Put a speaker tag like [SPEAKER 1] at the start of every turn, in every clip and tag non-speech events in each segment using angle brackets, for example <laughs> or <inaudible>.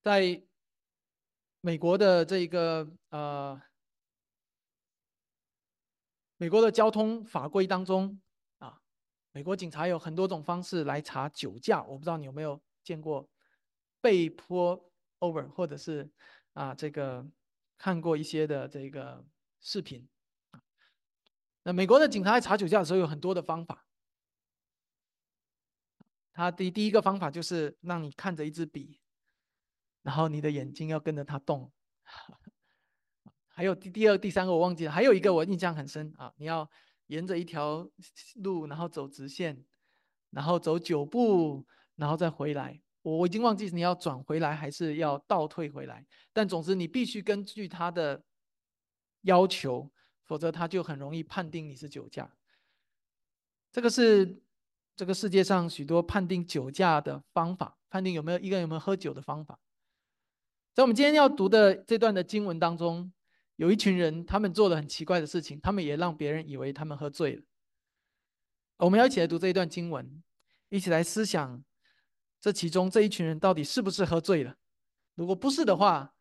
[SPEAKER 1] 在美国的这个呃，美国的交通法规当中啊，美国警察有很多种方式来查酒驾。我不知道你有没有见过被迫 over，或者是啊这个看过一些的这个视频。那美国的警察在查酒驾的时候有很多的方法。他第第一个方法就是让你看着一支笔。然后你的眼睛要跟着它动，<laughs> 还有第第二、第三个我忘记了，还有一个我印象很深啊，你要沿着一条路，然后走直线，然后走九步，然后再回来。我我已经忘记你要转回来还是要倒退回来，但总之你必须根据他的要求，否则他就很容易判定你是酒驾。这个是这个世界上许多判定酒驾的方法，判定有没有一个人有没有喝酒的方法。在我们今天要读的这段的经文当中，有一群人，他们做了很奇怪的事情，他们也让别人以为他们喝醉了。我们要一起来读这一段经文，一起来思想这其中这一群人到底是不是喝醉了？如果不是的话，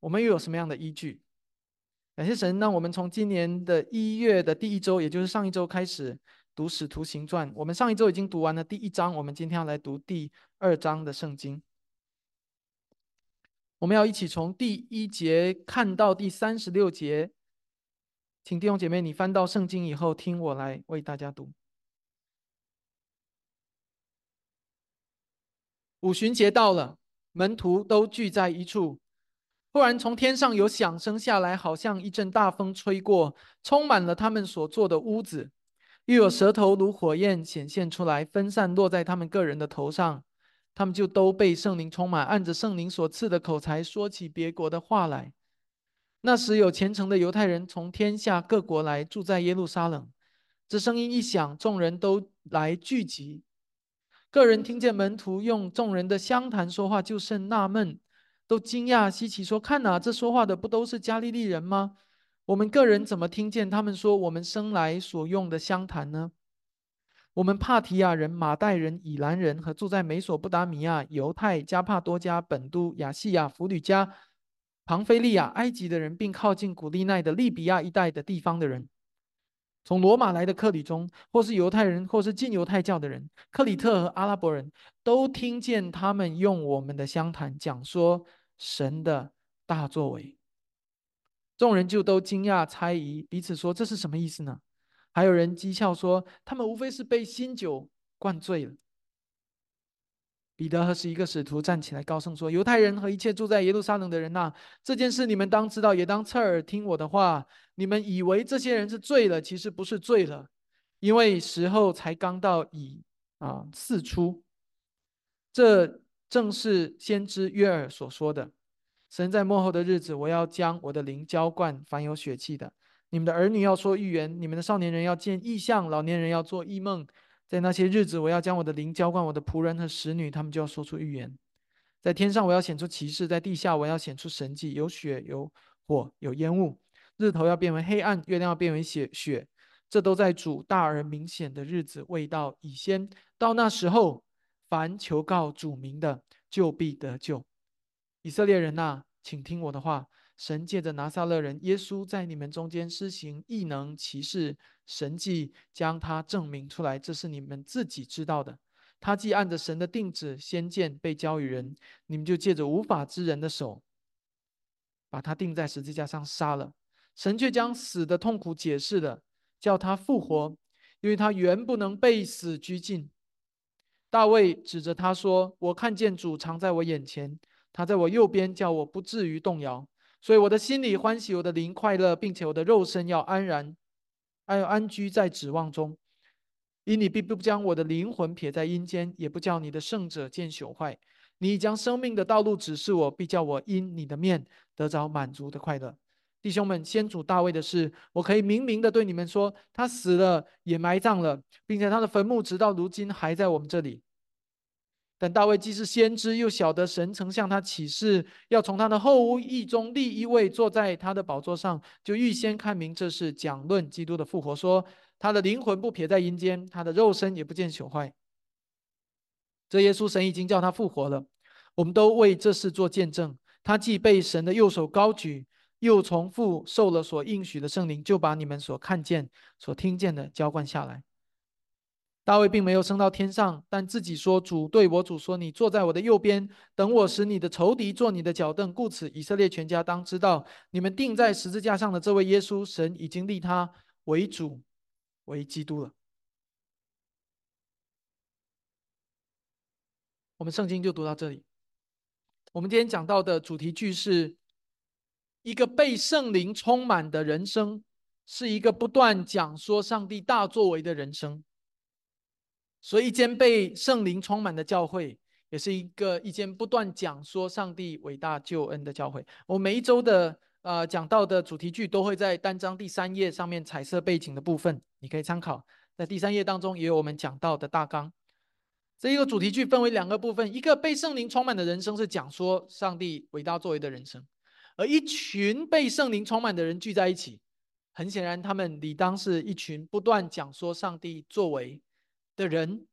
[SPEAKER 1] 我们又有什么样的依据？感谢神，让我们从今年的一月的第一周，也就是上一周开始读《使徒行传》。我们上一周已经读完了第一章，我们今天要来读第二章的圣经。我们要一起从第一节看到第三十六节，请弟兄姐妹，你翻到圣经以后，听我来为大家读。五旬节到了，门徒都聚在一处，忽然从天上有响声下来，好像一阵大风吹过，充满了他们所坐的屋子，又有舌头如火焰显现出来，分散落在他们个人的头上。他们就都被圣灵充满，按着圣灵所赐的口才说起别国的话来。那时有虔诚的犹太人从天下各国来住在耶路撒冷。这声音一响，众人都来聚集。个人听见门徒用众人的相谈说话，就甚纳闷，都惊讶稀奇，说：“看哪，这说话的不都是加利利人吗？我们个人怎么听见他们说我们生来所用的相谈呢？”我们帕提亚人、马代人、以兰人和住在美索不达米亚、犹太、加帕多加、本都、亚细亚、弗吕加、庞菲利亚、埃及的人，并靠近古利奈的利比亚一带的地方的人，从罗马来的克里中，或是犹太人，或是进犹太教的人，克里特和阿拉伯人都听见他们用我们的相谈讲说神的大作为，众人就都惊讶猜疑，彼此说：“这是什么意思呢？”还有人讥笑说，他们无非是被新酒灌醉了。彼得和十一个使徒站起来高声说：“犹太人和一切住在耶路撒冷的人呐，这件事你们当知道，也当侧耳听我的话。你们以为这些人是醉了，其实不是醉了，因为时候才刚到，以啊四出。这正是先知约尔所说的：神在末后的日子，我要将我的灵浇灌凡有血气的。”你们的儿女要说预言，你们的少年人要见异象，老年人要做异梦。在那些日子，我要将我的灵浇灌我的仆人和使女，他们就要说出预言。在天上，我要显出骑士；在地下，我要显出神迹，有血，有火，有烟雾。日头要变为黑暗，月亮要变为血血。这都在主大而明显的日子未到以先。到那时候，凡求告主名的，就必得救。以色列人呐，请听我的话。神借着拿撒勒人耶稣在你们中间施行异能、奇事、神迹，将他证明出来，这是你们自己知道的。他既按着神的定旨先见被交与人，你们就借着无法之人的手，把他钉在十字架上杀了。神却将死的痛苦解释了，叫他复活，因为他原不能被死拘禁。大卫指着他说：“我看见主藏在我眼前，他在我右边，叫我不至于动摇。”所以我的心里欢喜，我的灵快乐，并且我的肉身要安然，还有安居在指望中。因你必不将我的灵魂撇在阴间，也不叫你的圣者见朽坏。你将生命的道路指示我，必叫我因你的面得着满足的快乐。弟兄们，先祖大卫的事，我可以明明的对你们说：他死了，也埋葬了，并且他的坟墓直到如今还在我们这里。但大卫既是先知，又晓得神曾向他启示，要从他的后屋义中立一位坐在他的宝座上，就预先看明这是讲论基督的复活，说他的灵魂不撇在阴间，他的肉身也不见朽坏。这耶稣神已经叫他复活了。我们都为这事做见证。他既被神的右手高举，又从父受了所应许的圣灵，就把你们所看见、所听见的浇灌下来。大卫并没有升到天上，但自己说：“主对我主说，你坐在我的右边，等我使你的仇敌做你的脚凳。故此，以色列全家当知道，你们钉在十字架上的这位耶稣，神已经立他为主，为基督了。”我们圣经就读到这里。我们今天讲到的主题句是：一个被圣灵充满的人生，是一个不断讲说上帝大作为的人生。所以，一间被圣灵充满的教会，也是一个一间不断讲说上帝伟大救恩的教会。我每一周的呃讲到的主题句，都会在单章第三页上面彩色背景的部分，你可以参考。在第三页当中，也有我们讲到的大纲。这一个主题句分为两个部分：一个被圣灵充满的人生，是讲说上帝伟大作为的人生；而一群被圣灵充满的人聚在一起，很显然，他们理当是一群不断讲说上帝作为的人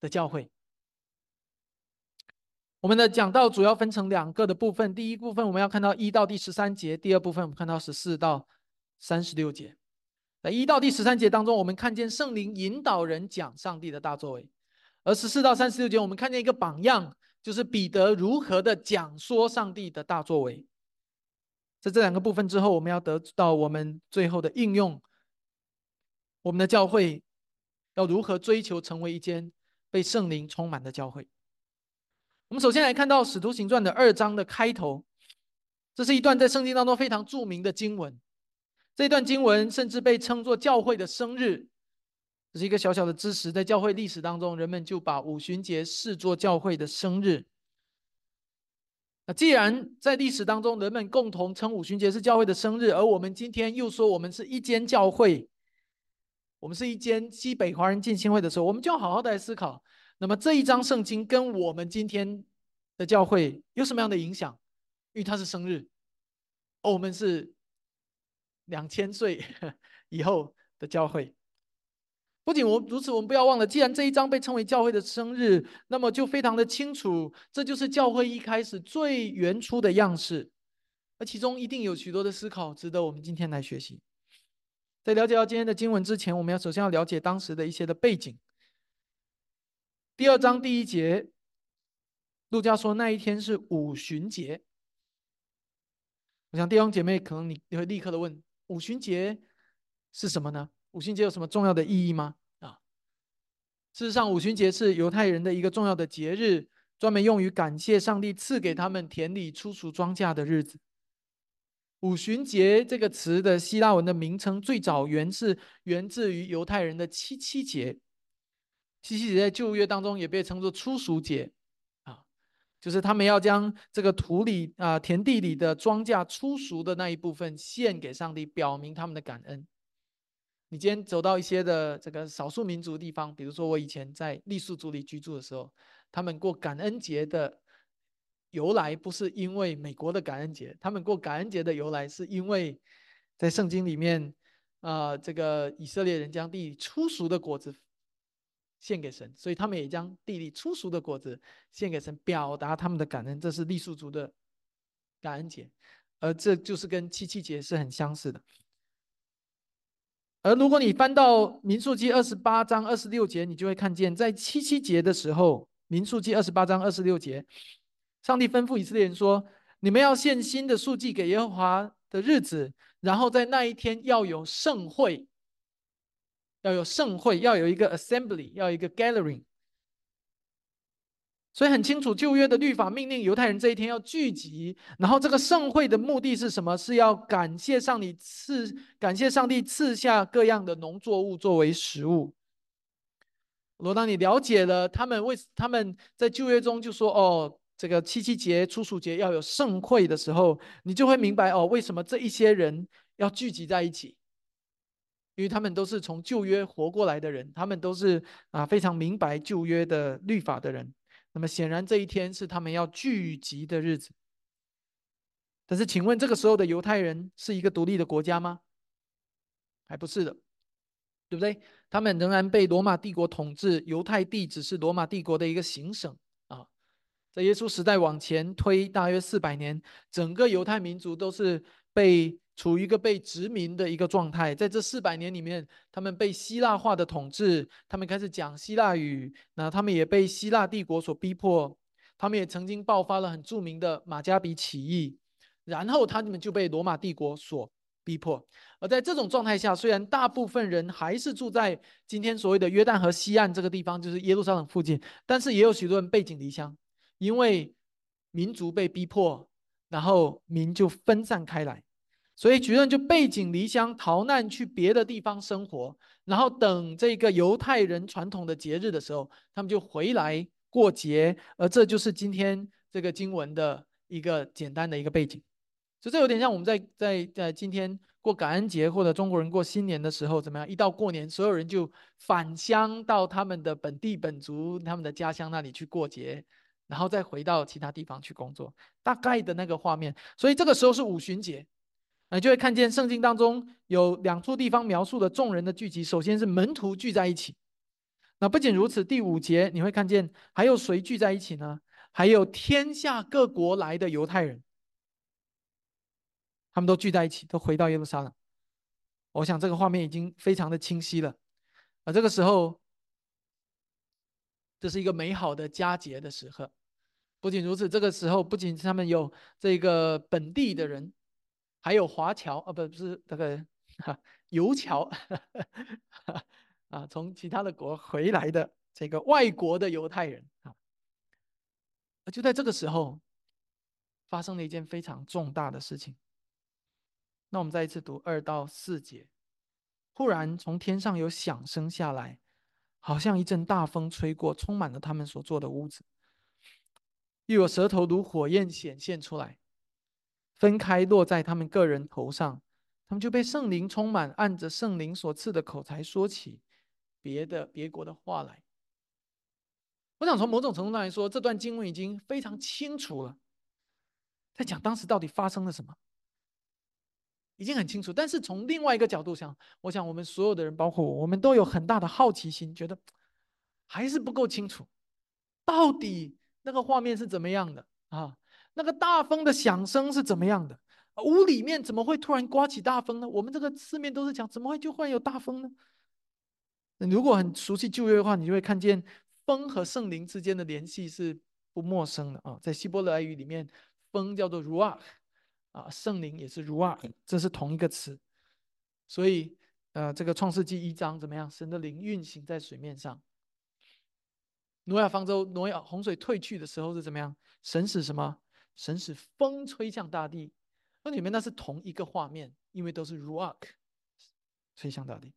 [SPEAKER 1] 的教会。我们的讲道主要分成两个的部分：第一部分我们要看到一到第十三节；第二部分我们看到十四到三十六节。在一到第十三节当中，我们看见圣灵引导人讲上帝的大作为。而十四到三十六节，我们看见一个榜样，就是彼得如何的讲说上帝的大作为。在这两个部分之后，我们要得到我们最后的应用。我们的教会要如何追求成为一间被圣灵充满的教会？我们首先来看到《使徒行传》的二章的开头，这是一段在圣经当中非常著名的经文。这段经文甚至被称作教会的生日。这是一个小小的知识，在教会历史当中，人们就把五旬节视作教会的生日。那既然在历史当中，人们共同称五旬节是教会的生日，而我们今天又说我们是一间教会，我们是一间西北华人浸信会的时候，我们就要好好的来思考：那么这一章圣经跟我们今天的教会有什么样的影响？因为它是生日，而我们是两千岁以后的教会。不仅我如此，我们不要忘了，既然这一章被称为教会的生日，那么就非常的清楚，这就是教会一开始最原初的样式。而其中一定有许多的思考，值得我们今天来学习。在了解到今天的经文之前，我们要首先要了解当时的一些的背景。第二章第一节，陆家说那一天是五旬节。我想弟兄姐妹可能你你会立刻的问：五旬节是什么呢？五旬节有什么重要的意义吗？啊，事实上，五旬节是犹太人的一个重要的节日，专门用于感谢上帝赐给他们田里出熟庄稼的日子。五旬节这个词的希腊文的名称最早源自源自于犹太人的七七节。七七节在旧约当中也被称作初熟节，啊，就是他们要将这个土里啊田地里的庄稼初熟的那一部分献给上帝，表明他们的感恩。你今天走到一些的这个少数民族地方，比如说我以前在傈僳族里居住的时候，他们过感恩节的由来不是因为美国的感恩节，他们过感恩节的由来是因为在圣经里面，啊，这个以色列人将地里初熟的果子献给神，所以他们也将地里初熟的果子献给神，表达他们的感恩。这是傈僳族的感恩节，而这就是跟七七节是很相似的。而如果你翻到民数记二十八章二十六节，你就会看见，在七七节的时候，民数记二十八章二十六节，上帝吩咐以色列人说：“你们要献新的数据给耶和华的日子，然后在那一天要有盛会，要有盛会，要有一个 assembly，要有一个 gathering。”所以很清楚，旧约的律法命令犹太人这一天要聚集，然后这个盛会的目的是什么？是要感谢上帝赐感谢上帝赐下各样的农作物作为食物。罗当你了解了他们为他们在旧约中就说哦，这个七七节、初暑节要有盛会的时候，你就会明白哦，为什么这一些人要聚集在一起？因为他们都是从旧约活过来的人，他们都是啊非常明白旧约的律法的人。那么显然这一天是他们要聚集的日子，但是请问这个时候的犹太人是一个独立的国家吗？还不是的，对不对？他们仍然被罗马帝国统治，犹太地只是罗马帝国的一个行省啊。在耶稣时代往前推大约四百年，整个犹太民族都是被处于一个被殖民的一个状态。在这四百年里面，他们被希腊化的统治，他们开始讲希腊语，那他们也被希腊帝国所逼迫，他们也曾经爆发了很著名的马加比起义，然后他们就被罗马帝国所逼迫。而在这种状态下，虽然大部分人还是住在今天所谓的约旦河西岸这个地方，就是耶路撒冷附近，但是也有许多人背井离乡。因为民族被逼迫，然后民就分散开来，所以许多人就背井离乡逃难去别的地方生活，然后等这个犹太人传统的节日的时候，他们就回来过节，而这就是今天这个经文的一个简单的一个背景。所以这有点像我们在在在今天过感恩节或者中国人过新年的时候怎么样？一到过年，所有人就返乡到他们的本地本族、他们的家乡那里去过节。然后再回到其他地方去工作，大概的那个画面。所以这个时候是五旬节，你就会看见圣经当中有两处地方描述的众人的聚集。首先是门徒聚在一起，那不仅如此，第五节你会看见还有谁聚在一起呢？还有天下各国来的犹太人，他们都聚在一起，都回到耶路撒冷。我想这个画面已经非常的清晰了。而这个时候。这是一个美好的佳节的时刻。不仅如此，这个时候不仅他们有这个本地的人，还有华侨啊，不不是这个游侨 <laughs> 啊，从其他的国回来的这个外国的犹太人啊。就在这个时候，发生了一件非常重大的事情。那我们再一次读二到四节。忽然从天上有响声下来。好像一阵大风吹过，充满了他们所做的屋子。又有舌头如火焰显现出来，分开落在他们个人头上，他们就被圣灵充满，按着圣灵所赐的口才说起别的别国的话来。我想从某种程度上来说，这段经文已经非常清楚了，在讲当时到底发生了什么。已经很清楚，但是从另外一个角度想，我想我们所有的人，包括我，我们都有很大的好奇心，觉得还是不够清楚，到底那个画面是怎么样的啊？那个大风的响声是怎么样的？屋里面怎么会突然刮起大风呢？我们这个四面都是墙，怎么会就忽然有大风呢？如果很熟悉旧约的话，你就会看见风和圣灵之间的联系是不陌生的啊。在希伯来语里面，风叫做 ruach。啊，圣灵也是如啊，这是同一个词，所以呃，这个创世纪一章怎么样？神的灵运行在水面上。挪亚方舟，挪亚洪水退去的时候是怎么样？神使什么？神使风吹向大地。那里面那是同一个画面，因为都是 ruach 吹向大地。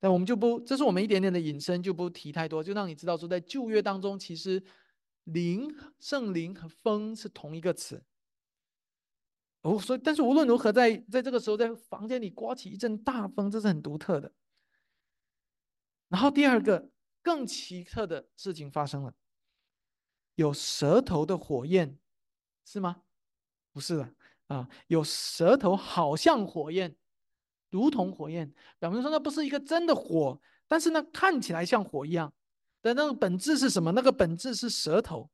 [SPEAKER 1] 但我们就不，这是我们一点点的引申，就不提太多，就让你知道说，在旧约当中，其实灵、圣灵和风是同一个词。哦，所以，但是无论如何，在在这个时候，在房间里刮起一阵大风，这是很独特的。然后第二个更奇特的事情发生了，有舌头的火焰，是吗？不是的啊，有舌头好像火焰，如同火焰，表明说那不是一个真的火，但是呢，看起来像火一样。的那个本质是什么？那个本质是舌头。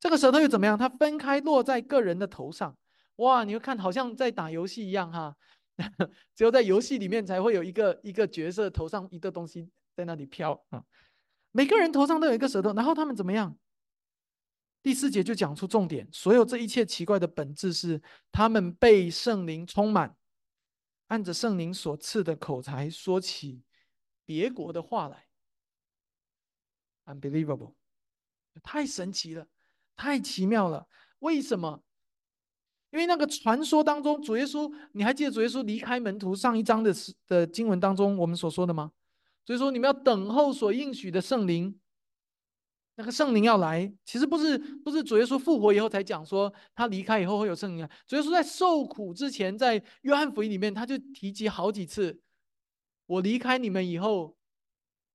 [SPEAKER 1] 这个舌头又怎么样？它分开落在个人的头上。哇，你会看好像在打游戏一样哈，<laughs> 只有在游戏里面才会有一个一个角色头上一个东西在那里飘啊。每个人头上都有一个舌头，然后他们怎么样？第四节就讲出重点，所有这一切奇怪的本质是他们被圣灵充满，按着圣灵所赐的口才说起别国的话来。Unbelievable，太神奇了，太奇妙了，为什么？因为那个传说当中，主耶稣，你还记得主耶稣离开门徒上一章的的经文当中我们所说的吗？所以说你们要等候所应许的圣灵，那个圣灵要来，其实不是不是主耶稣复活以后才讲说他离开以后会有圣灵啊。主耶稣在受苦之前，在约翰福音里面他就提及好几次，我离开你们以后，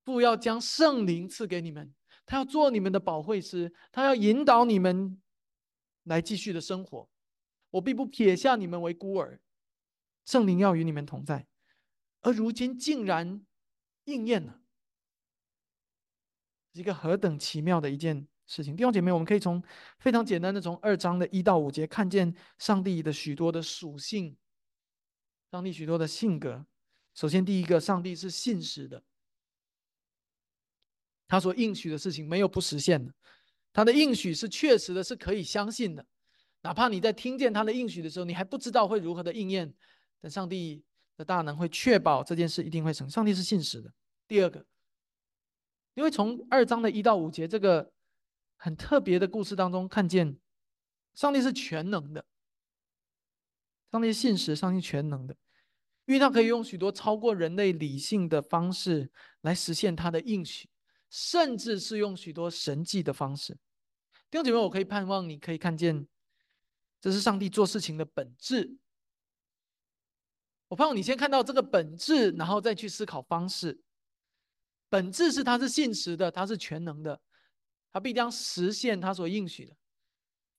[SPEAKER 1] 父要将圣灵赐给你们，他要做你们的保惠师，他要引导你们来继续的生活。我并不撇下你们为孤儿，圣灵要与你们同在，而如今竟然应验了，一个何等奇妙的一件事情。弟兄姐妹，我们可以从非常简单的从二章的一到五节看见上帝的许多的属性，上帝许多的性格。首先，第一个，上帝是信实的，他所应许的事情没有不实现的，他的应许是确实的，是可以相信的。哪怕你在听见他的应许的时候，你还不知道会如何的应验，但上帝的大能会确保这件事一定会成。上帝是信实的。第二个，因为从二章的一到五节这个很特别的故事当中看见，上帝是全能的，上帝信实，上帝全能的，因为他可以用许多超过人类理性的方式来实现他的应许，甚至是用许多神迹的方式。弟兄姐妹，我可以盼望你可以看见。这是上帝做事情的本质。我盼望你先看到这个本质，然后再去思考方式。本质是他是信实的，他是全能的，他必将实现他所应许的。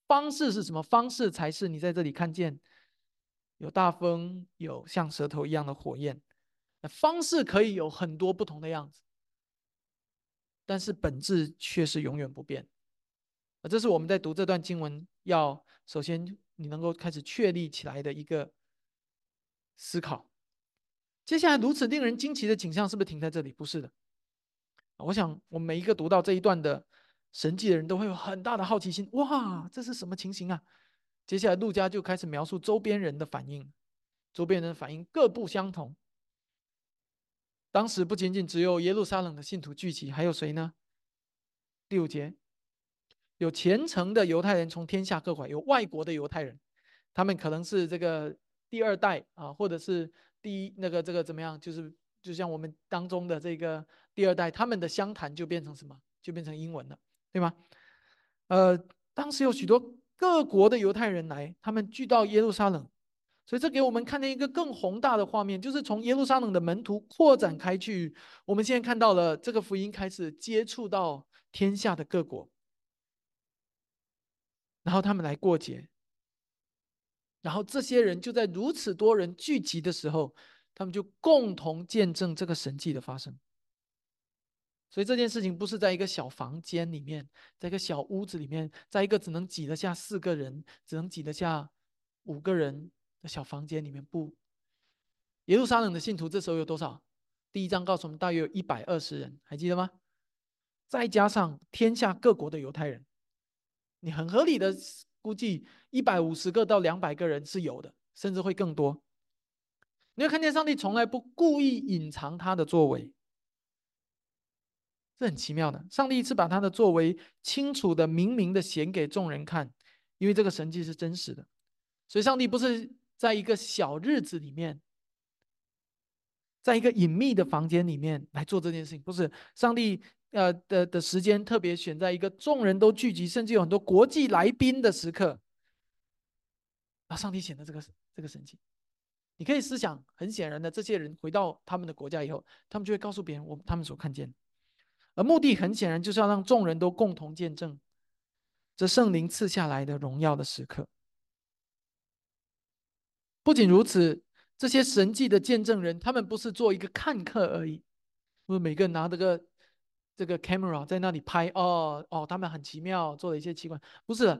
[SPEAKER 1] 方式是什么？方式才是你在这里看见有大风，有像舌头一样的火焰。那方式可以有很多不同的样子，但是本质却是永远不变。啊，这是我们在读这段经文要。首先，你能够开始确立起来的一个思考。接下来，如此令人惊奇的景象是不是停在这里？不是的。我想，我每一个读到这一段的神迹的人都会有很大的好奇心。哇，这是什么情形啊？接下来，路加就开始描述周边人的反应。周边人的反应各不相同。当时不仅仅只有耶路撒冷的信徒聚集，还有谁呢？第五节。有虔诚的犹太人从天下各国，有外国的犹太人，他们可能是这个第二代啊，或者是第一那个这个怎么样？就是就像我们当中的这个第二代，他们的相谈就变成什么？就变成英文了，对吗？呃，当时有许多各国的犹太人来，他们聚到耶路撒冷，所以这给我们看见一个更宏大的画面，就是从耶路撒冷的门徒扩展开去。我们现在看到了这个福音开始接触到天下的各国。然后他们来过节，然后这些人就在如此多人聚集的时候，他们就共同见证这个神迹的发生。所以这件事情不是在一个小房间里面，在一个小屋子里面，在一个只能挤得下四个人、只能挤得下五个人的小房间里面。不，耶路撒冷的信徒这时候有多少？第一章告诉我们，大约有一百二十人，还记得吗？再加上天下各国的犹太人。你很合理的估计，一百五十个到两百个人是有的，甚至会更多。你会看见上帝从来不故意隐藏他的作为，这很奇妙的。上帝是把他的作为清楚的、明明的显给众人看，因为这个神迹是真实的。所以，上帝不是在一个小日子里面，在一个隐秘的房间里面来做这件事情，不是上帝。呃的的时间特别选在一个众人都聚集，甚至有很多国际来宾的时刻，啊，上帝显的这个这个神迹，你可以思想，很显然的，这些人回到他们的国家以后，他们就会告诉别人我他们所看见，而目的很显然就是要让众人都共同见证这圣灵赐下来的荣耀的时刻。不仅如此，这些神迹的见证人，他们不是做一个看客而已，不是每个拿着个。这个 camera 在那里拍哦哦，他们很奇妙，做了一些奇怪，不是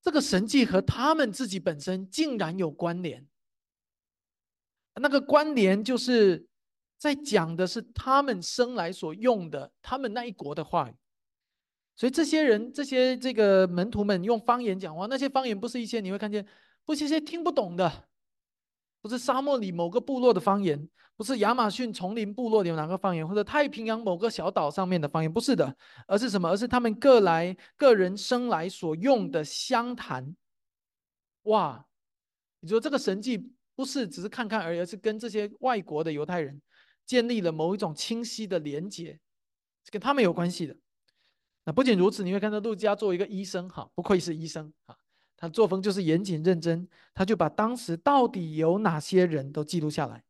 [SPEAKER 1] 这个神迹和他们自己本身竟然有关联。那个关联就是在讲的是他们生来所用的他们那一国的话语，所以这些人这些这个门徒们用方言讲话，那些方言不是一些你会看见不是一些听不懂的。不是沙漠里某个部落的方言，不是亚马逊丛林部落里哪个方言，或者太平洋某个小岛上面的方言，不是的，而是什么？而是他们各来个人生来所用的相谈。哇，你说这个神迹不是只是看看而已，而是跟这些外国的犹太人建立了某一种清晰的连结，跟他们有关系的。那不仅如此，你会看到陆家作为一个医生，哈，不愧是医生哈。他作风就是严谨认真，他就把当时到底有哪些人都记录下来。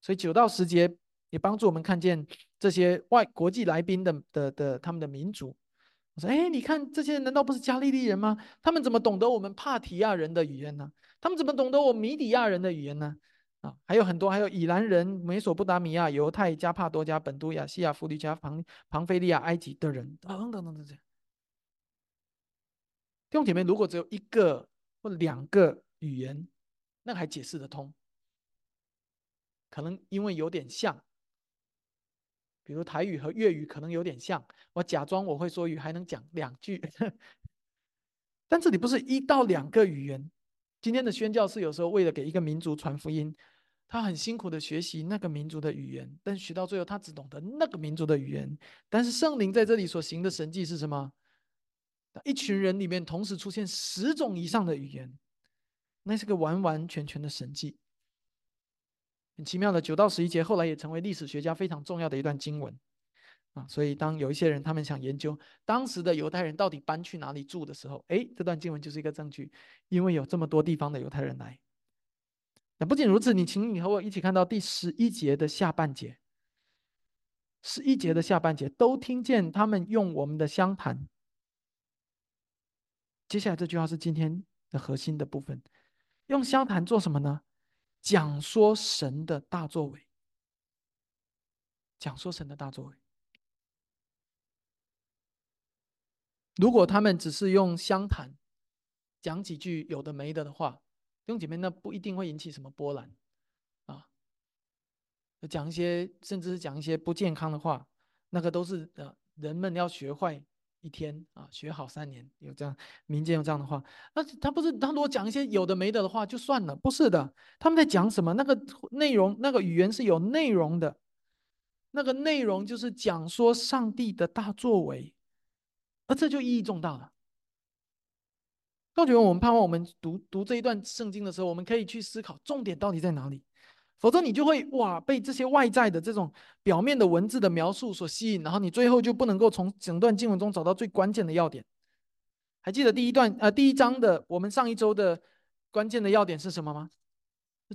[SPEAKER 1] 所以九到十节也帮助我们看见这些外国际来宾的的的他们的民族。我说：“哎，你看这些人难道不是加利利人吗？他们怎么懂得我们帕提亚人的语言呢？他们怎么懂得我米底亚人的语言呢？啊，还有很多，还有以兰人、美索不达米亚、犹太、加帕多加、本都亚西亚、弗里加、庞庞菲利亚、埃及的人等等等等这样。弟兄姐妹，如果只有一个或两个语言，那还解释得通，可能因为有点像，比如台语和粤语可能有点像，我假装我会说语，还能讲两句。<laughs> 但这里不是一到两个语言。今天的宣教士有时候为了给一个民族传福音，他很辛苦的学习那个民族的语言，但学到最后他只懂得那个民族的语言。但是圣灵在这里所行的神迹是什么？一群人里面同时出现十种以上的语言，那是个完完全全的神迹。很奇妙的九到十一节，后来也成为历史学家非常重要的一段经文。啊，所以当有一些人他们想研究当时的犹太人到底搬去哪里住的时候，哎，这段经文就是一个证据，因为有这么多地方的犹太人来。那不仅如此，你请你和我一起看到第十一节的下半节，十一节的下半节都听见他们用我们的相谈。接下来这句话是今天的核心的部分，用相谈做什么呢？讲说神的大作为，讲说神的大作为。如果他们只是用相谈讲几句有的没的的话，弟兄姐妹，那不一定会引起什么波澜啊。讲一些甚至是讲一些不健康的话，那个都是呃人们要学坏一天啊，学好三年，有这样民间有这样的话。那他不是他如果讲一些有的没的的话就算了，不是的，他们在讲什么？那个内容那个语言是有内容的，那个内容就是讲说上帝的大作为。而这就意义重大了。高觉我们盼望我们读读这一段圣经的时候，我们可以去思考重点到底在哪里。否则你就会哇被这些外在的这种表面的文字的描述所吸引，然后你最后就不能够从整段经文中找到最关键的要点。还记得第一段呃第一章的我们上一周的关键的要点是什么吗？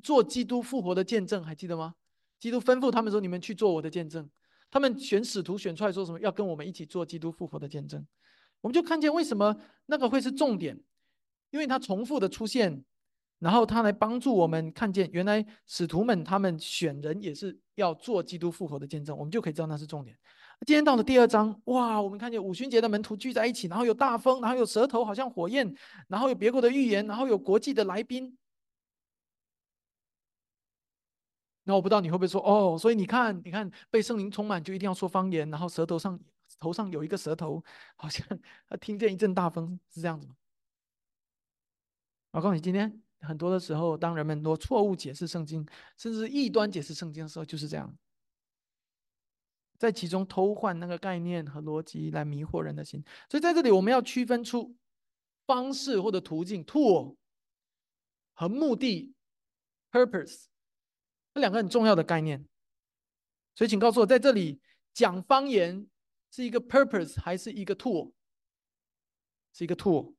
[SPEAKER 1] 做基督复活的见证，还记得吗？基督吩咐他们说：“你们去做我的见证。”他们选使徒选出来说什么？要跟我们一起做基督复活的见证。我们就看见为什么那个会是重点，因为它重复的出现，然后他来帮助我们看见，原来使徒们他们选人也是要做基督复活的见证，我们就可以知道那是重点。今天到了第二章，哇，我们看见五旬节的门徒聚在一起，然后有大风，然后有舌头好像火焰，然后有别国的预言，然后有国际的来宾。那我不知道你会不会说哦，所以你看，你看被圣灵充满就一定要说方言，然后舌头上头上有一个舌头，好像他听见一阵大风，是这样子吗？我告诉你，今天很多的时候，当人们多错误解释圣经，甚至异端解释圣经的时候，就是这样，在其中偷换那个概念和逻辑来迷惑人的心。所以在这里，我们要区分出方式或者途径 （tool） 和目的 （purpose）。这两个很重要的概念，所以请告诉我，在这里讲方言是一个 purpose 还是一个 tool？是一个 tool。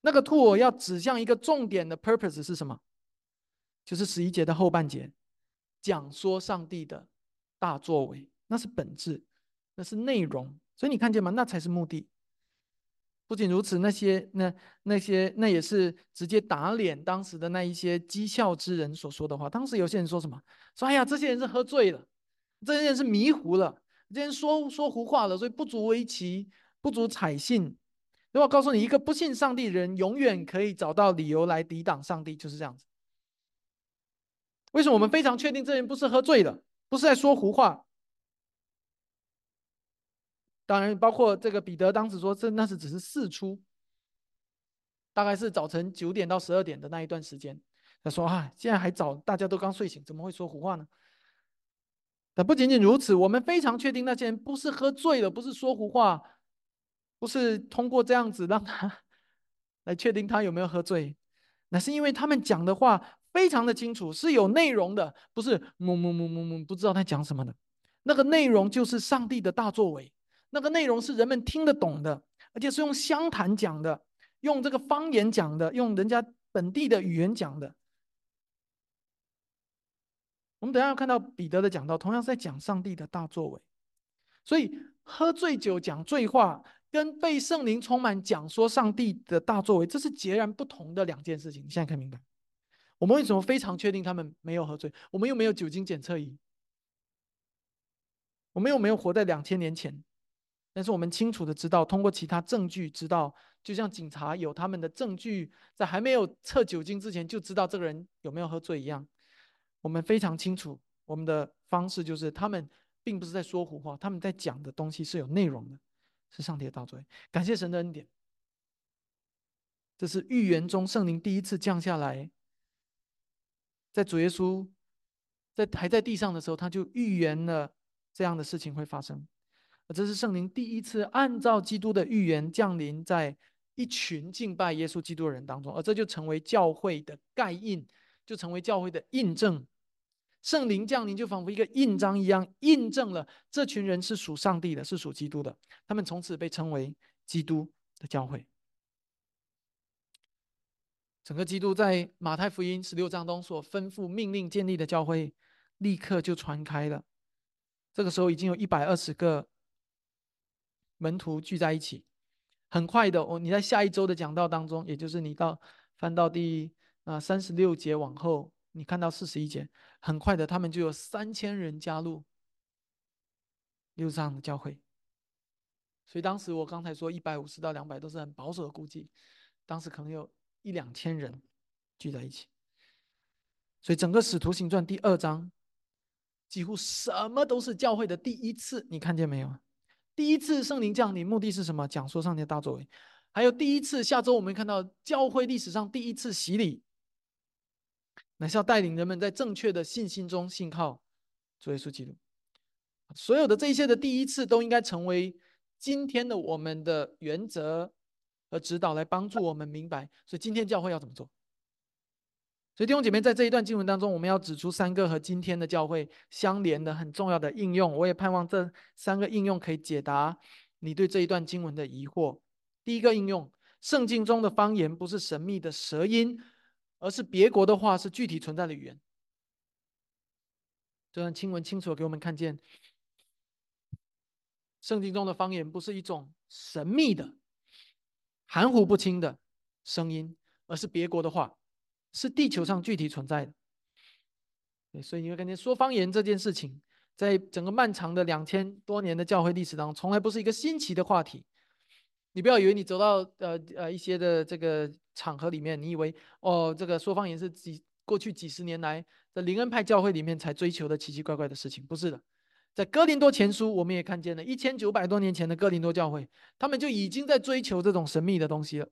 [SPEAKER 1] 那个 tool 要指向一个重点的 purpose 是什么？就是十一节的后半节，讲说上帝的大作为，那是本质，那是内容。所以你看见吗？那才是目的。不仅如此，那些那那些那也是直接打脸当时的那一些讥笑之人所说的话。当时有些人说什么？说哎呀，这些人是喝醉了，这些人是迷糊了，这些人说说胡话了，所以不足为奇，不足采信。那我告诉你，一个不信上帝的人，永远可以找到理由来抵挡上帝，就是这样子。为什么我们非常确定这人不是喝醉了，不是在说胡话？当然，包括这个彼得当时说，这那是只是四出，大概是早晨九点到十二点的那一段时间。他说啊，现在还早，大家都刚睡醒，怎么会说胡话呢？但不仅仅如此，我们非常确定那些人不是喝醉了，不是说胡话，不是通过这样子让他来确定他有没有喝醉，那是因为他们讲的话非常的清楚，是有内容的，不是木木木木木不知道他讲什么的。那个内容就是上帝的大作为。那个内容是人们听得懂的，而且是用湘谈讲的，用这个方言讲的，用人家本地的语言讲的。我们等下要看到彼得的讲道，同样是在讲上帝的大作为。所以喝醉酒讲醉话，跟被圣灵充满讲说上帝的大作为，这是截然不同的两件事情。你现在看明白？我们为什么非常确定他们没有喝醉？我们又没有酒精检测仪，我们又没有活在两千年前。但是我们清楚的知道，通过其他证据知道，就像警察有他们的证据，在还没有测酒精之前就知道这个人有没有喝醉一样。我们非常清楚，我们的方式就是他们并不是在说胡话，他们在讲的东西是有内容的，是上帝的道罪。感谢神的恩典，这是预言中圣灵第一次降下来，在主耶稣在还在地上的时候，他就预言了这样的事情会发生。这是圣灵第一次按照基督的预言降临在一群敬拜耶稣基督的人当中，而这就成为教会的盖印，就成为教会的印证。圣灵降临就仿佛一个印章一样，印证了这群人是属上帝的，是属基督的。他们从此被称为基督的教会。整个基督在马太福音十六章中所吩咐命令建立的教会，立刻就传开了。这个时候已经有一百二十个。门徒聚在一起，很快的哦。你在下一周的讲道当中，也就是你到翻到第啊三十六节往后，你看到四十一节，很快的，他们就有三千人加入六上的教会。所以当时我刚才说一百五十到两百都是很保守的估计，当时可能有一两千人聚在一起。所以整个使徒行传第二章，几乎什么都是教会的第一次，你看见没有？第一次圣灵降临，目的是什么？讲说上帝的大作为。还有第一次，下周我们看到教会历史上第一次洗礼，乃是要带领人们在正确的信心中信靠主耶稣基督。所有的这些的第一次，都应该成为今天的我们的原则和指导，来帮助我们明白。所以今天教会要怎么做？所以弟兄姐妹，在这一段经文当中，我们要指出三个和今天的教会相连的很重要的应用。我也盼望这三个应用可以解答你对这一段经文的疑惑。第一个应用，圣经中的方言不是神秘的舌音，而是别国的话，是具体存在的语言。这段经文清楚给我们看见，圣经中的方言不是一种神秘的、含糊不清的声音，而是别国的话。是地球上具体存在的，所以你会看见说方言这件事情，在整个漫长的两千多年的教会历史当中，从来不是一个新奇的话题。你不要以为你走到呃呃一些的这个场合里面，你以为哦，这个说方言是几过去几十年来的灵恩派教会里面才追求的奇奇怪怪的事情，不是的。在哥林多前书，我们也看见了一千九百多年前的哥林多教会，他们就已经在追求这种神秘的东西了。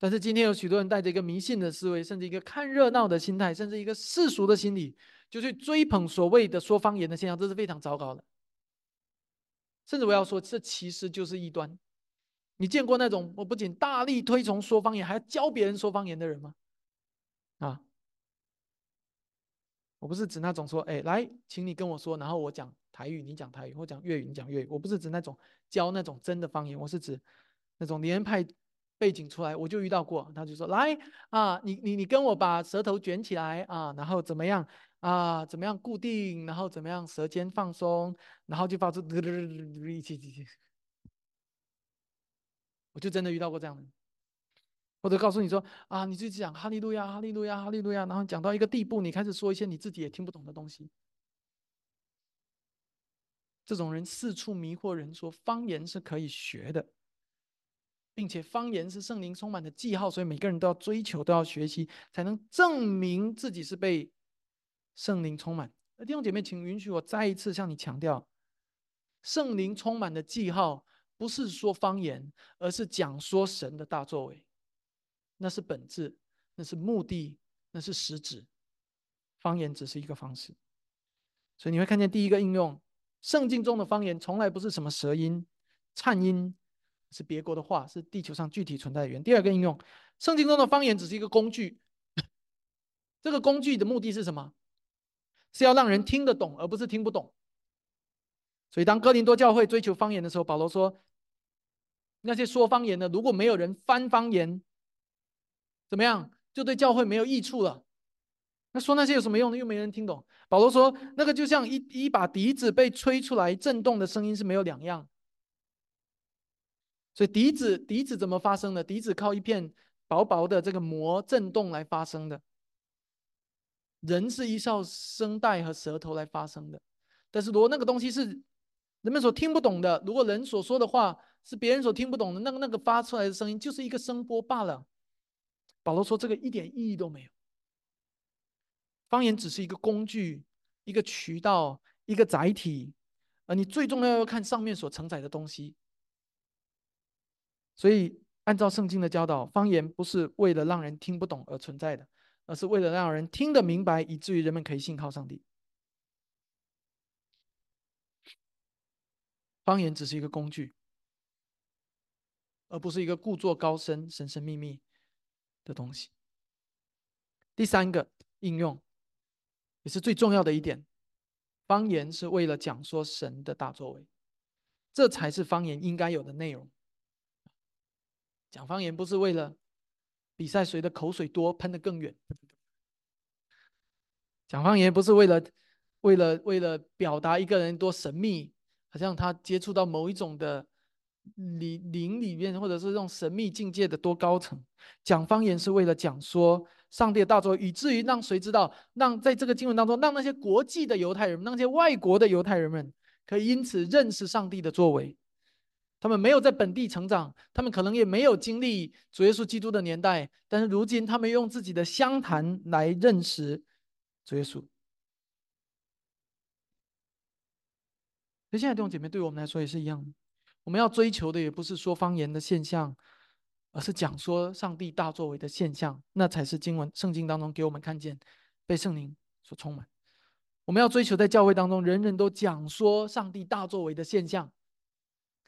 [SPEAKER 1] 但是今天有许多人带着一个迷信的思维，甚至一个看热闹的心态，甚至一个世俗的心理，就去追捧所谓的说方言的现象，这是非常糟糕的。甚至我要说，这其实就是异端。你见过那种我不仅大力推崇说方言，还要教别人说方言的人吗？啊，我不是指那种说，哎，来，请你跟我说，然后我讲台语，你讲台语，我讲粤语，你讲粤语。我不是指那种教那种真的方言，我是指那种连派。背景出来，我就遇到过，他就说：“来啊，你你你跟我把舌头卷起来啊，然后怎么样啊？怎么样固定？然后怎么样舌尖放松？然后就发出一起起起。”我就真的遇到过这样的，或者告诉你说：“啊，你就讲哈利路亚，哈利路亚，哈利路亚。”然后讲到一个地步，你开始说一些你自己也听不懂的东西。这种人四处迷惑人，说方言是可以学的。并且方言是圣灵充满的记号，所以每个人都要追求，都要学习，才能证明自己是被圣灵充满。弟兄姐妹，请允许我再一次向你强调：圣灵充满的记号不是说方言，而是讲说神的大作为。那是本质，那是目的，那是实质。方言只是一个方式。所以你会看见第一个应用：圣经中的方言从来不是什么舌音、颤音。是别国的话，是地球上具体存在的语言。第二个应用，圣经中的方言只是一个工具，<laughs> 这个工具的目的是什么？是要让人听得懂，而不是听不懂。所以，当哥林多教会追求方言的时候，保罗说：“那些说方言的，如果没有人翻方言，怎么样？就对教会没有益处了。那说那些有什么用呢？又没人听懂。”保罗说：“那个就像一一把笛子被吹出来震动的声音是没有两样。”所以笛子，笛子怎么发生的？笛子靠一片薄薄的这个膜震动来发生的。人是依靠声带和舌头来发声的，但是如果那个东西是人们所听不懂的，如果人所说的话是别人所听不懂的，那个那个发出来的声音就是一个声波罢了。保罗说这个一点意义都没有，方言只是一个工具、一个渠道、一个载体，而你最重要要看上面所承载的东西。所以，按照圣经的教导，方言不是为了让人听不懂而存在的。而是为了让人听得明白，以至于人们可以信靠上帝。方言只是一个工具，而不是一个故作高深、神神秘秘的东西。第三个应用，也是最重要的一点，方言是为了讲说神的大作为，这才是方言应该有的内容。讲方言不是为了。比赛谁的口水多，喷得更远。讲方言不是为了，为了为了表达一个人多神秘，好像他接触到某一种的灵灵里面，或者是这种神秘境界的多高层。讲方言是为了讲说上帝的大作，以至于让谁知道，让在这个经文当中，让那些国际的犹太人，那些外国的犹太人们，可以因此认识上帝的作为。他们没有在本地成长，他们可能也没有经历主耶稣基督的年代，但是如今他们用自己的湘谈来认识主耶稣。所以现在弟兄姐妹，对我们来说也是一样的，我们要追求的也不是说方言的现象，而是讲说上帝大作为的现象，那才是经文圣经当中给我们看见被圣灵所充满。我们要追求在教会当中人人都讲说上帝大作为的现象。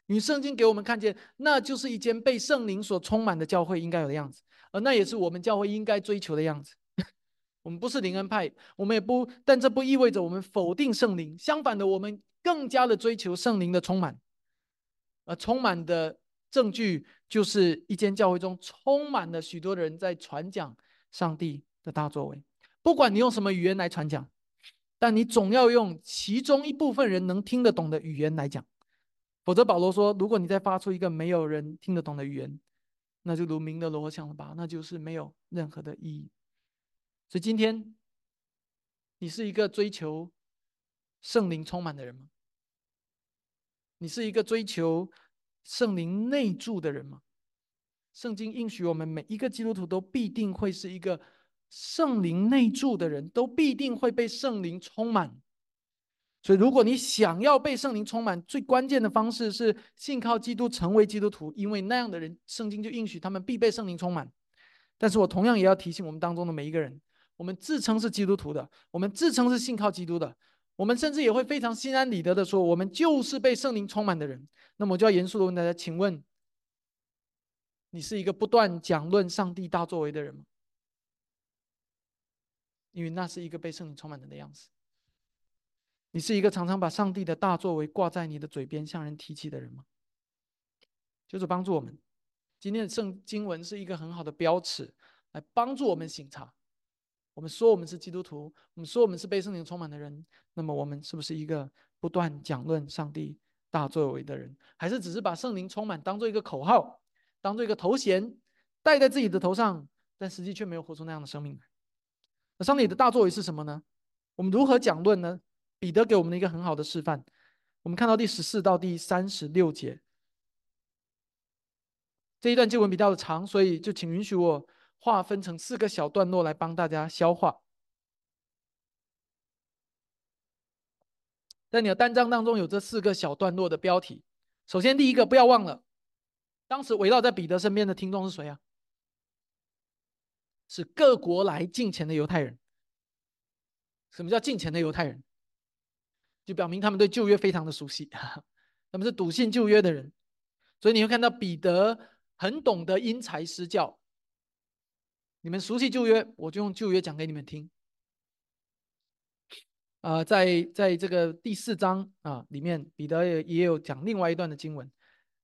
[SPEAKER 1] 与圣经给我们看见，那就是一间被圣灵所充满的教会应该有的样子，而那也是我们教会应该追求的样子。<laughs> 我们不是灵恩派，我们也不，但这不意味着我们否定圣灵。相反的，我们更加的追求圣灵的充满。而充满的证据，就是一间教会中充满了许多人在传讲上帝的大作为。不管你用什么语言来传讲，但你总要用其中一部分人能听得懂的语言来讲。否则，保罗说：“如果你再发出一个没有人听得懂的语言，那就如鸣的锣响了吧？那就是没有任何的意义。”所以，今天你是一个追求圣灵充满的人吗？你是一个追求圣灵内住的人吗？圣经应许我们每一个基督徒都必定会是一个圣灵内住的人，都必定会被圣灵充满。所以，如果你想要被圣灵充满，最关键的方式是信靠基督，成为基督徒。因为那样的人，圣经就应许他们必被圣灵充满。但是我同样也要提醒我们当中的每一个人：，我们自称是基督徒的，我们自称是信靠基督的，我们甚至也会非常心安理得的说，我们就是被圣灵充满的人。那么，我就要严肃的问大家：，请问，你是一个不断讲论上帝大作为的人吗？因为那是一个被圣灵充满人的样子。你是一个常常把上帝的大作为挂在你的嘴边向人提起的人吗？就是帮助我们。今天的圣经文是一个很好的标尺，来帮助我们醒察。我们说我们是基督徒，我们说我们是被圣灵充满的人，那么我们是不是一个不断讲论上帝大作为的人，还是只是把圣灵充满当做一个口号，当做一个头衔戴在自己的头上，但实际却没有活出那样的生命？那上帝的大作为是什么呢？我们如何讲论呢？彼得给我们的一个很好的示范，我们看到第十四到第三十六节这一段经文比较长，所以就请允许我划分成四个小段落来帮大家消化。在你的单章当中有这四个小段落的标题。首先，第一个不要忘了，当时围绕在彼得身边的听众是谁啊？是各国来敬虔的犹太人。什么叫敬虔的犹太人？就表明他们对旧约非常的熟悉，<laughs> 他们是笃信旧约的人，所以你会看到彼得很懂得因材施教。你们熟悉旧约，我就用旧约讲给你们听。啊，在在这个第四章啊里面，彼得也也有讲另外一段的经文，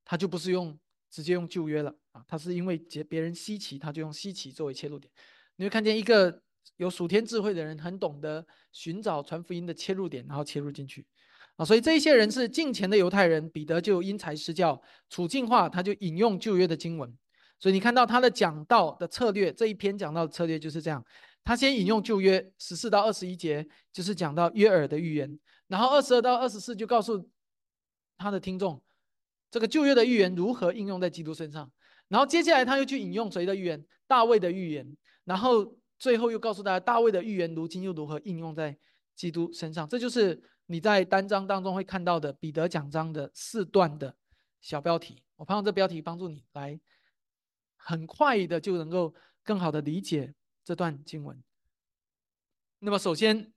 [SPEAKER 1] 他就不是用直接用旧约了啊，他是因为别别人稀奇，他就用稀奇作为切入点。你会看见一个。有属天智慧的人，很懂得寻找传福音的切入点，然后切入进去啊。所以这一些人是近前的犹太人，彼得就因材施教，处境化，他就引用旧约的经文。所以你看到他的讲道的策略，这一篇讲到的策略就是这样：他先引用旧约十四到二十一节，就是讲到约尔的预言，然后二十二到二十四就告诉他的听众，这个旧约的预言如何应用在基督身上。然后接下来他又去引用谁的预言？大卫的预言。然后最后又告诉大家，大卫的预言如今又如何应用在基督身上？这就是你在单章当中会看到的彼得讲章的四段的小标题。我盼望这标题帮助你来很快的就能够更好的理解。这段经文，那么首先，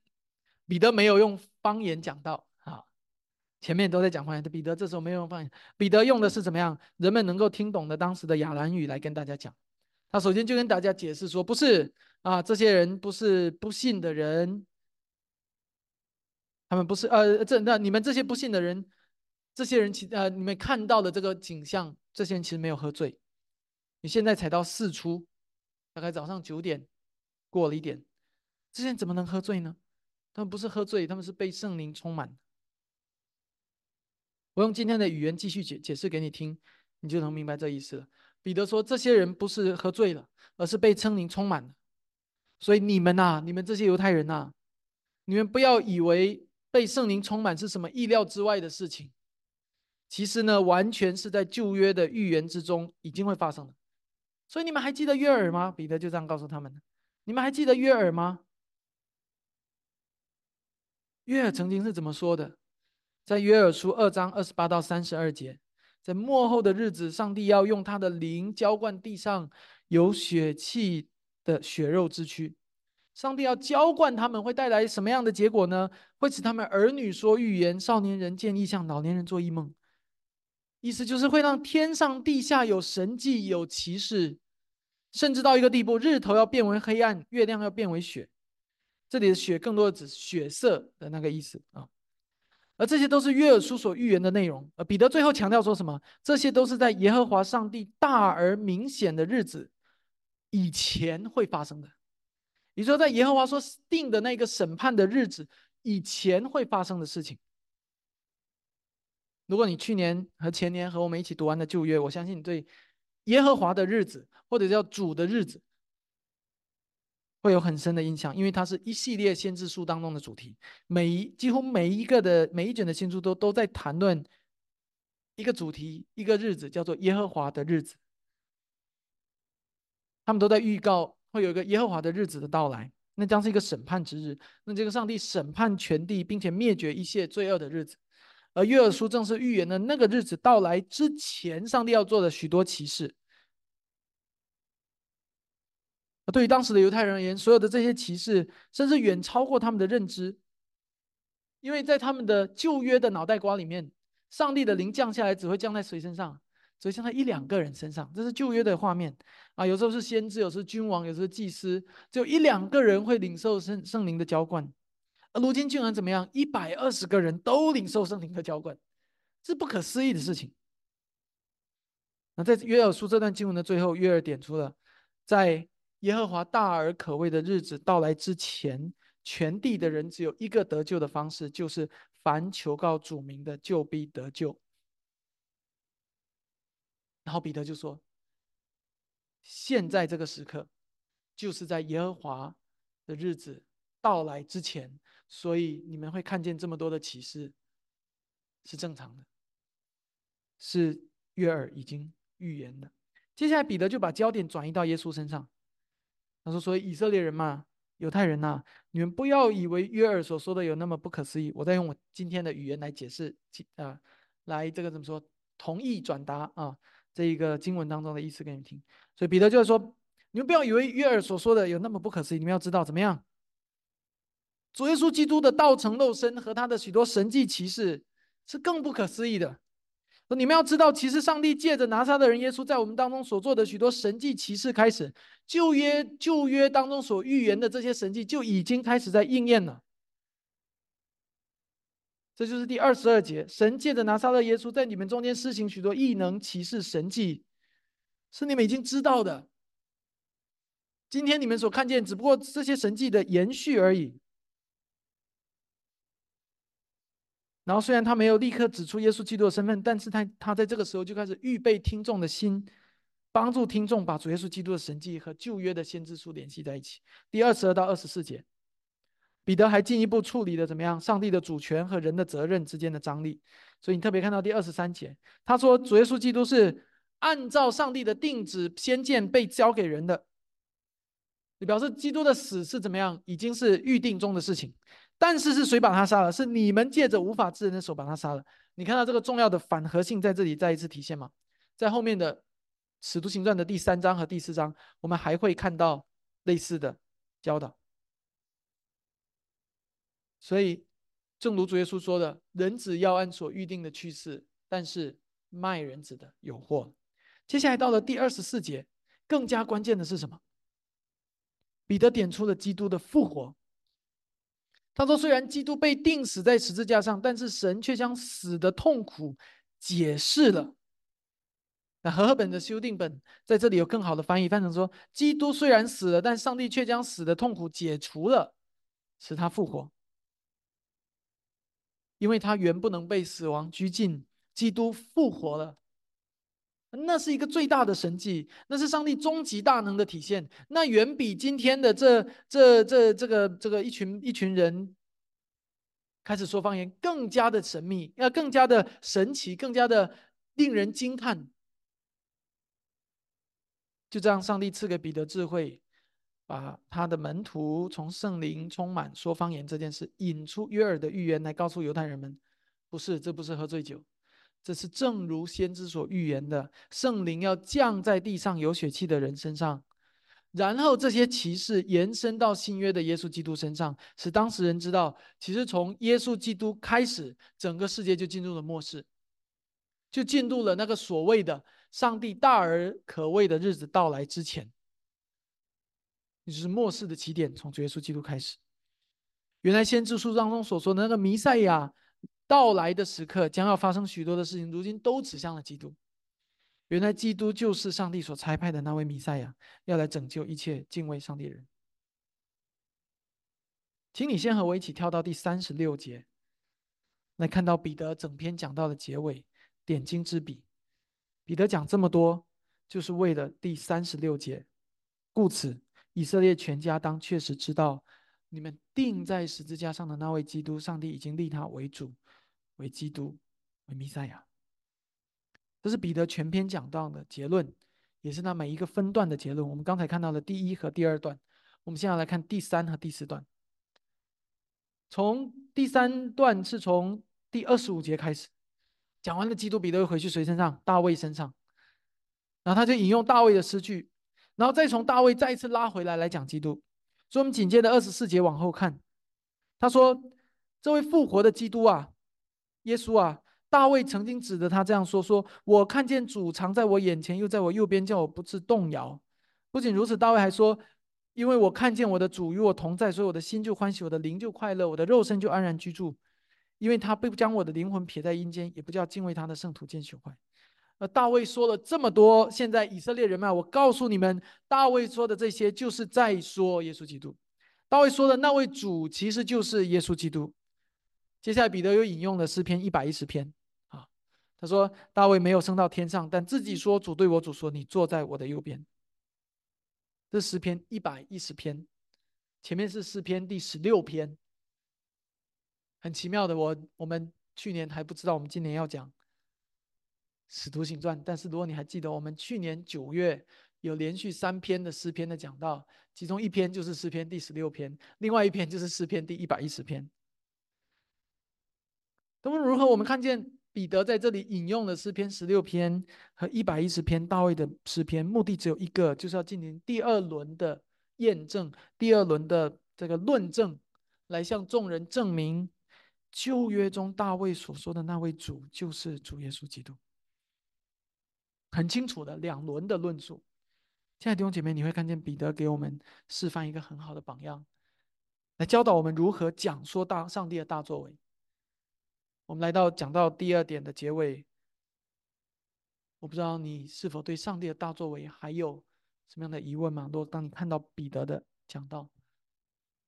[SPEAKER 1] 彼得没有用方言讲到啊，前面都在讲方言，彼得这时候没有用方言，彼得用的是怎么样？人们能够听懂的当时的亚兰语来跟大家讲。他首先就跟大家解释说，不是啊，这些人不是不信的人，他们不是呃，这那你们这些不信的人，这些人其呃，你们看到的这个景象，这些人其实没有喝醉，你现在才到四初，大概早上九点。过了一点，这些人怎么能喝醉呢？他们不是喝醉，他们是被圣灵充满。我用今天的语言继续解解释给你听，你就能明白这意思了。彼得说，这些人不是喝醉了，而是被圣灵充满了。所以你们呐，你们这些犹太人呐，你们不要以为被圣灵充满是什么意料之外的事情。其实呢，完全是在旧约的预言之中已经会发生的。所以你们还记得约尔吗？彼得就这样告诉他们的。你们还记得约尔吗？约尔曾经是怎么说的？在约尔书二章二十八到三十二节，在末后的日子，上帝要用他的灵浇灌地上有血气的血肉之躯。上帝要浇灌他们，会带来什么样的结果呢？会使他们儿女说预言，少年人见异象，老年人做异梦。意思就是会让天上地下有神迹，有奇事。甚至到一个地步，日头要变为黑暗，月亮要变为雪。这里的雪更多的指血色的那个意思啊。而这些都是约尔书所预言的内容。而彼得最后强调说什么？这些都是在耶和华上帝大而明显的日子以前会发生的。你说在耶和华说定的那个审判的日子以前会发生的事情。如果你去年和前年和我们一起读完的旧约，我相信你对。耶和华的日子，或者叫主的日子，会有很深的印象，因为它是一系列先知书当中的主题。每一几乎每一个的每一卷的先书都都在谈论一个主题，一个日子，叫做耶和华的日子。他们都在预告会有一个耶和华的日子的到来，那将是一个审判之日，那这个上帝审判全地，并且灭绝一切罪恶的日子。而约尔书正是预言的那个日子到来之前，上帝要做的许多启示。而对于当时的犹太人而言，所有的这些启示，甚至远超过他们的认知，因为在他们的旧约的脑袋瓜里面，上帝的灵降下来只会降在谁身上？只会降在一两个人身上。这是旧约的画面啊，有时候是先知，有时候君王，有时候祭司，只有一两个人会领受圣圣灵的浇灌。而如今竟然怎么样？一百二十个人都领受圣灵的浇灌，是不可思议的事情。那在约尔书这段经文的最后，约尔点出了，在耶和华大而可畏的日子到来之前，全地的人只有一个得救的方式，就是凡求告主名的，就必得救。然后彼得就说：“现在这个时刻，就是在耶和华的日子到来之前。”所以你们会看见这么多的启示，是正常的，是约尔已经预言的。接下来彼得就把焦点转移到耶稣身上，他说：“所以以色列人嘛，犹太人呐，你们不要以为约尔所说的有那么不可思议。我在用我今天的语言来解释，啊，来这个怎么说？同意转达啊，这一个经文当中的意思给你们听。所以彼得就是说，你们不要以为约尔所说的有那么不可思议，你们要知道怎么样。”主耶稣基督的道成肉身和他的许多神迹奇事是更不可思议的。你们要知道，其实上帝借着拿撒的人耶稣在我们当中所做的许多神迹奇事，开始旧约旧约当中所预言的这些神迹就已经开始在应验了。这就是第二十二节，神借着拿撒勒耶稣在你们中间施行许多异能奇事神迹，是你们已经知道的。今天你们所看见，只不过这些神迹的延续而已。然后，虽然他没有立刻指出耶稣基督的身份，但是他他在这个时候就开始预备听众的心，帮助听众把主耶稣基督的神迹和旧约的先知书联系在一起。第二十二到二十四节，彼得还进一步处理了怎么样上帝的主权和人的责任之间的张力。所以你特别看到第二十三节，他说主耶稣基督是按照上帝的定旨先见被交给人的。你表示基督的死是怎么样，已经是预定中的事情。但是是谁把他杀了？是你们借着无法治人的手把他杀了。你看到这个重要的反合性在这里再一次体现吗？在后面的《使徒行传》的第三章和第四章，我们还会看到类似的教导。所以，正如主耶稣说的：“人子要按所预定的去世，但是卖人子的有祸。”接下来到了第二十四节，更加关键的是什么？彼得点出了基督的复活。他说：“虽然基督被钉死在十字架上，但是神却将死的痛苦解释了。”那和合本的修订本在这里有更好的翻译，翻成说：“基督虽然死了，但上帝却将死的痛苦解除了，使他复活。因为他原不能被死亡拘禁，基督复活了。那是一个最大的神迹，那是上帝终极大能的体现。那远比今天的这这这这个这个一群一群人开始说方言更加的神秘，要更加的神奇，更加的令人惊叹。就这样，上帝赐给彼得智慧，把他的门徒从圣灵充满说方言这件事引出约尔的预言来告诉犹太人们：不是，这不是喝醉酒。这是正如先知所预言的，圣灵要降在地上有血气的人身上，然后这些骑士延伸到新约的耶稣基督身上，使当事人知道，其实从耶稣基督开始，整个世界就进入了末世，就进入了那个所谓的上帝大而可畏的日子到来之前，也就是末世的起点，从耶稣基督开始。原来先知书当中所说的那个弥赛亚。到来的时刻将要发生许多的事情，如今都指向了基督。原来基督就是上帝所差派的那位弥赛亚，要来拯救一切敬畏上帝的人。请你先和我一起跳到第三十六节，来看到彼得整篇讲到的结尾，点睛之笔。彼得讲这么多，就是为了第三十六节。故此，以色列全家当确实知道，你们钉在十字架上的那位基督，上帝已经立他为主。为基督，为弥赛亚，这是彼得全篇讲到的结论，也是他每一个分段的结论。我们刚才看到了第一和第二段，我们现在来看第三和第四段。从第三段是从第二十五节开始，讲完了基督，彼得又回去谁身上？大卫身上，然后他就引用大卫的诗句，然后再从大卫再一次拉回来来讲基督。所以，我们紧接着二十四节往后看，他说：“这位复活的基督啊！”耶稣啊，大卫曾经指着他这样说：“说我看见主藏在我眼前，又在我右边，叫我不致动摇。”不仅如此，大卫还说：“因为我看见我的主与我同在，所以我的心就欢喜，我的灵就快乐，我的肉身就安然居住。因为他不将我的灵魂撇在阴间，也不叫敬畏他的圣徒见朽坏。”而大卫说了这么多，现在以色列人们，我告诉你们，大卫说的这些就是在说耶稣基督。大卫说的那位主，其实就是耶稣基督。接下来，彼得又引用了诗篇一百一十篇，啊，他说大卫没有升到天上，但自己说主对我主说：“你坐在我的右边。”这诗篇一百一十篇，前面是诗篇第十六篇，很奇妙的。我我们去年还不知道，我们今年要讲使徒行传，但是如果你还记得，我们去年九月有连续三篇的诗篇的讲到，其中一篇就是诗篇第十六篇，另外一篇就是诗篇第一百一十篇。那么如何？我们看见彼得在这里引用的诗篇十六篇和一百一十篇大卫的诗篇，目的只有一个，就是要进行第二轮的验证，第二轮的这个论证，来向众人证明旧约中大卫所说的那位主就是主耶稣基督。很清楚的两轮的论述。亲爱的弟兄姐妹，你会看见彼得给我们示范一个很好的榜样，来教导我们如何讲说大上帝的大作为。我们来到讲到第二点的结尾，我不知道你是否对上帝的大作为还有什么样的疑问吗？如果当你看到彼得的讲道，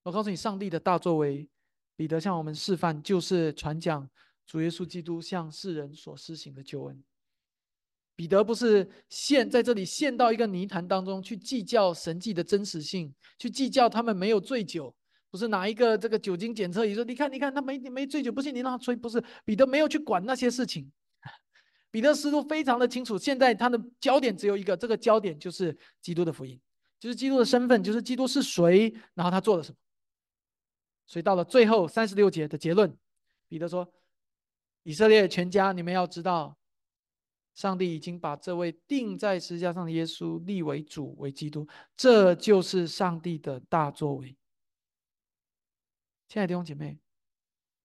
[SPEAKER 1] 我告诉你，上帝的大作为，彼得向我们示范，就是传讲主耶稣基督向世人所施行的救恩。彼得不是陷在这里陷到一个泥潭当中去计较神迹的真实性，去计较他们没有醉酒，不是拿一个这个酒精检测仪说，你看你看他没没醉酒，不信你让他吹，不是彼得没有去管那些事情。彼得思路非常的清楚，现在他的焦点只有一个，这个焦点就是基督的福音，就是基督的身份，就是基督是谁，然后他做了什么。所以到了最后三十六节的结论，彼得说：“以色列全家，你们要知道，上帝已经把这位定在十字架上的耶稣立为主，为基督，这就是上帝的大作为。”亲爱的弟兄姐妹，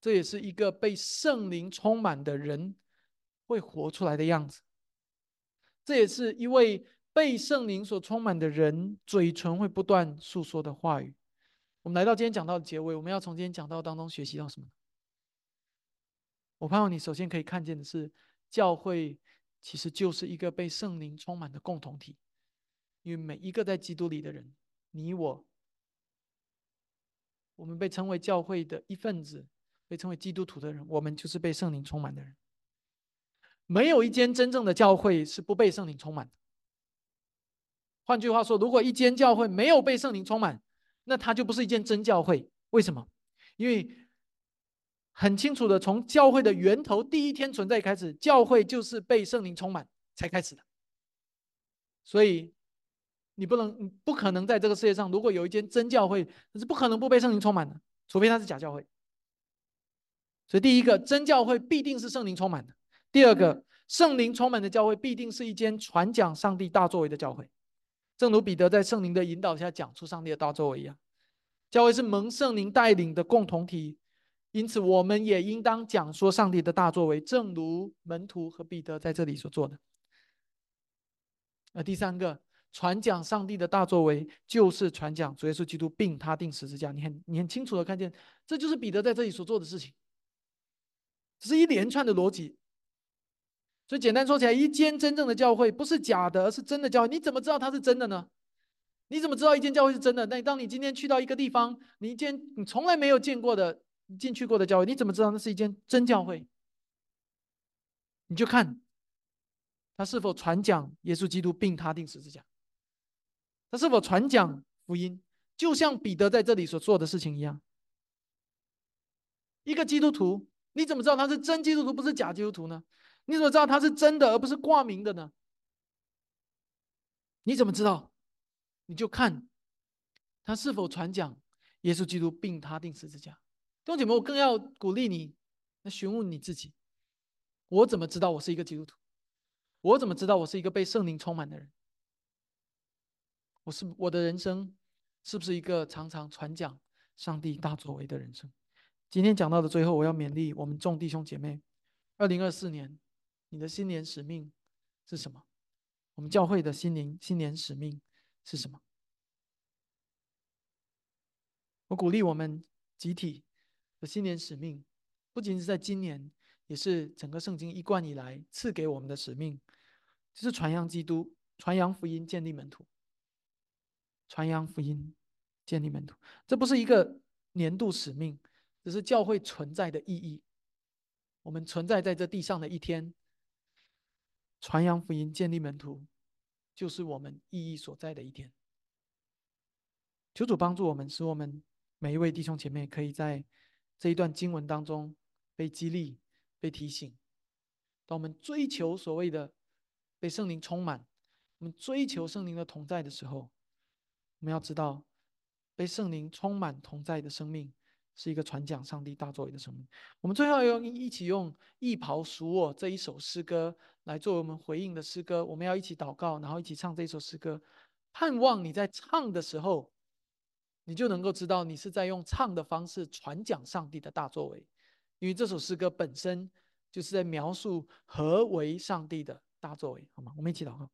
[SPEAKER 1] 这也是一个被圣灵充满的人。会活出来的样子，这也是一位被圣灵所充满的人嘴唇会不断诉说的话语。我们来到今天讲到的结尾，我们要从今天讲到当中学习到什么？我盼望你首先可以看见的是，教会其实就是一个被圣灵充满的共同体，因为每一个在基督里的人，你我，我们被称为教会的一份子，被称为基督徒的人，我们就是被圣灵充满的人。没有一间真正的教会是不被圣灵充满的。换句话说，如果一间教会没有被圣灵充满，那它就不是一间真教会。为什么？因为很清楚的，从教会的源头第一天存在开始，教会就是被圣灵充满才开始的。所以你不能、不可能在这个世界上，如果有一间真教会，是不可能不被圣灵充满的，除非它是假教会。所以第一个，真教会必定是圣灵充满的。第二个，圣灵充满的教会必定是一间传讲上帝大作为的教会，正如彼得在圣灵的引导下讲出上帝的大作为一样。教会是蒙圣灵带领的共同体，因此我们也应当讲说上帝的大作为，正如门徒和彼得在这里所做的。那第三个，传讲上帝的大作为，就是传讲主耶稣基督并他定十字架。你很你很清楚的看见，这就是彼得在这里所做的事情，这是一连串的逻辑。所以简单说起来，一间真正的教会不是假的，而是真的教会。你怎么知道它是真的呢？你怎么知道一间教会是真的？那当你今天去到一个地方，你一间你从来没有见过的、进去过的教会，你怎么知道那是一间真教会？你就看他是否传讲耶稣基督并他定十字架，他是否传讲福音，就像彼得在这里所做的事情一样。一个基督徒，你怎么知道他是真基督徒，不是假基督徒呢？你怎么知道他是真的，而不是挂名的呢？你怎么知道？你就看他是否传讲耶稣基督并他定十字架。弟兄姐妹，我更要鼓励你，那询问你自己：我怎么知道我是一个基督徒？我怎么知道我是一个被圣灵充满的人？我是我的人生是不是一个常常传讲上帝大作为的人生？今天讲到的最后，我要勉励我们众弟兄姐妹：二零二四年。你的新年使命是什么？我们教会的新年新年使命是什么？我鼓励我们集体的新年使命，不仅是在今年，也是整个圣经一贯以来赐给我们的使命，就是传扬基督、传扬福音、建立门徒。传扬福音、建立门徒，这不是一个年度使命，只是教会存在的意义。我们存在在这地上的一天。传扬福音、建立门徒，就是我们意义所在的一天。求主帮助我们，使我们每一位弟兄姐妹可以在这一段经文当中被激励、被提醒。当我们追求所谓的被圣灵充满，我们追求圣灵的同在的时候，我们要知道，被圣灵充满同在的生命。是一个传讲上帝大作为的生命。我们最后要一起用《一袍赎我》这一首诗歌来作为我们回应的诗歌。我们要一起祷告，然后一起唱这首诗歌。盼望你在唱的时候，你就能够知道你是在用唱的方式传讲上帝的大作为，因为这首诗歌本身就是在描述何为上帝的大作为，好吗？我们一起祷告。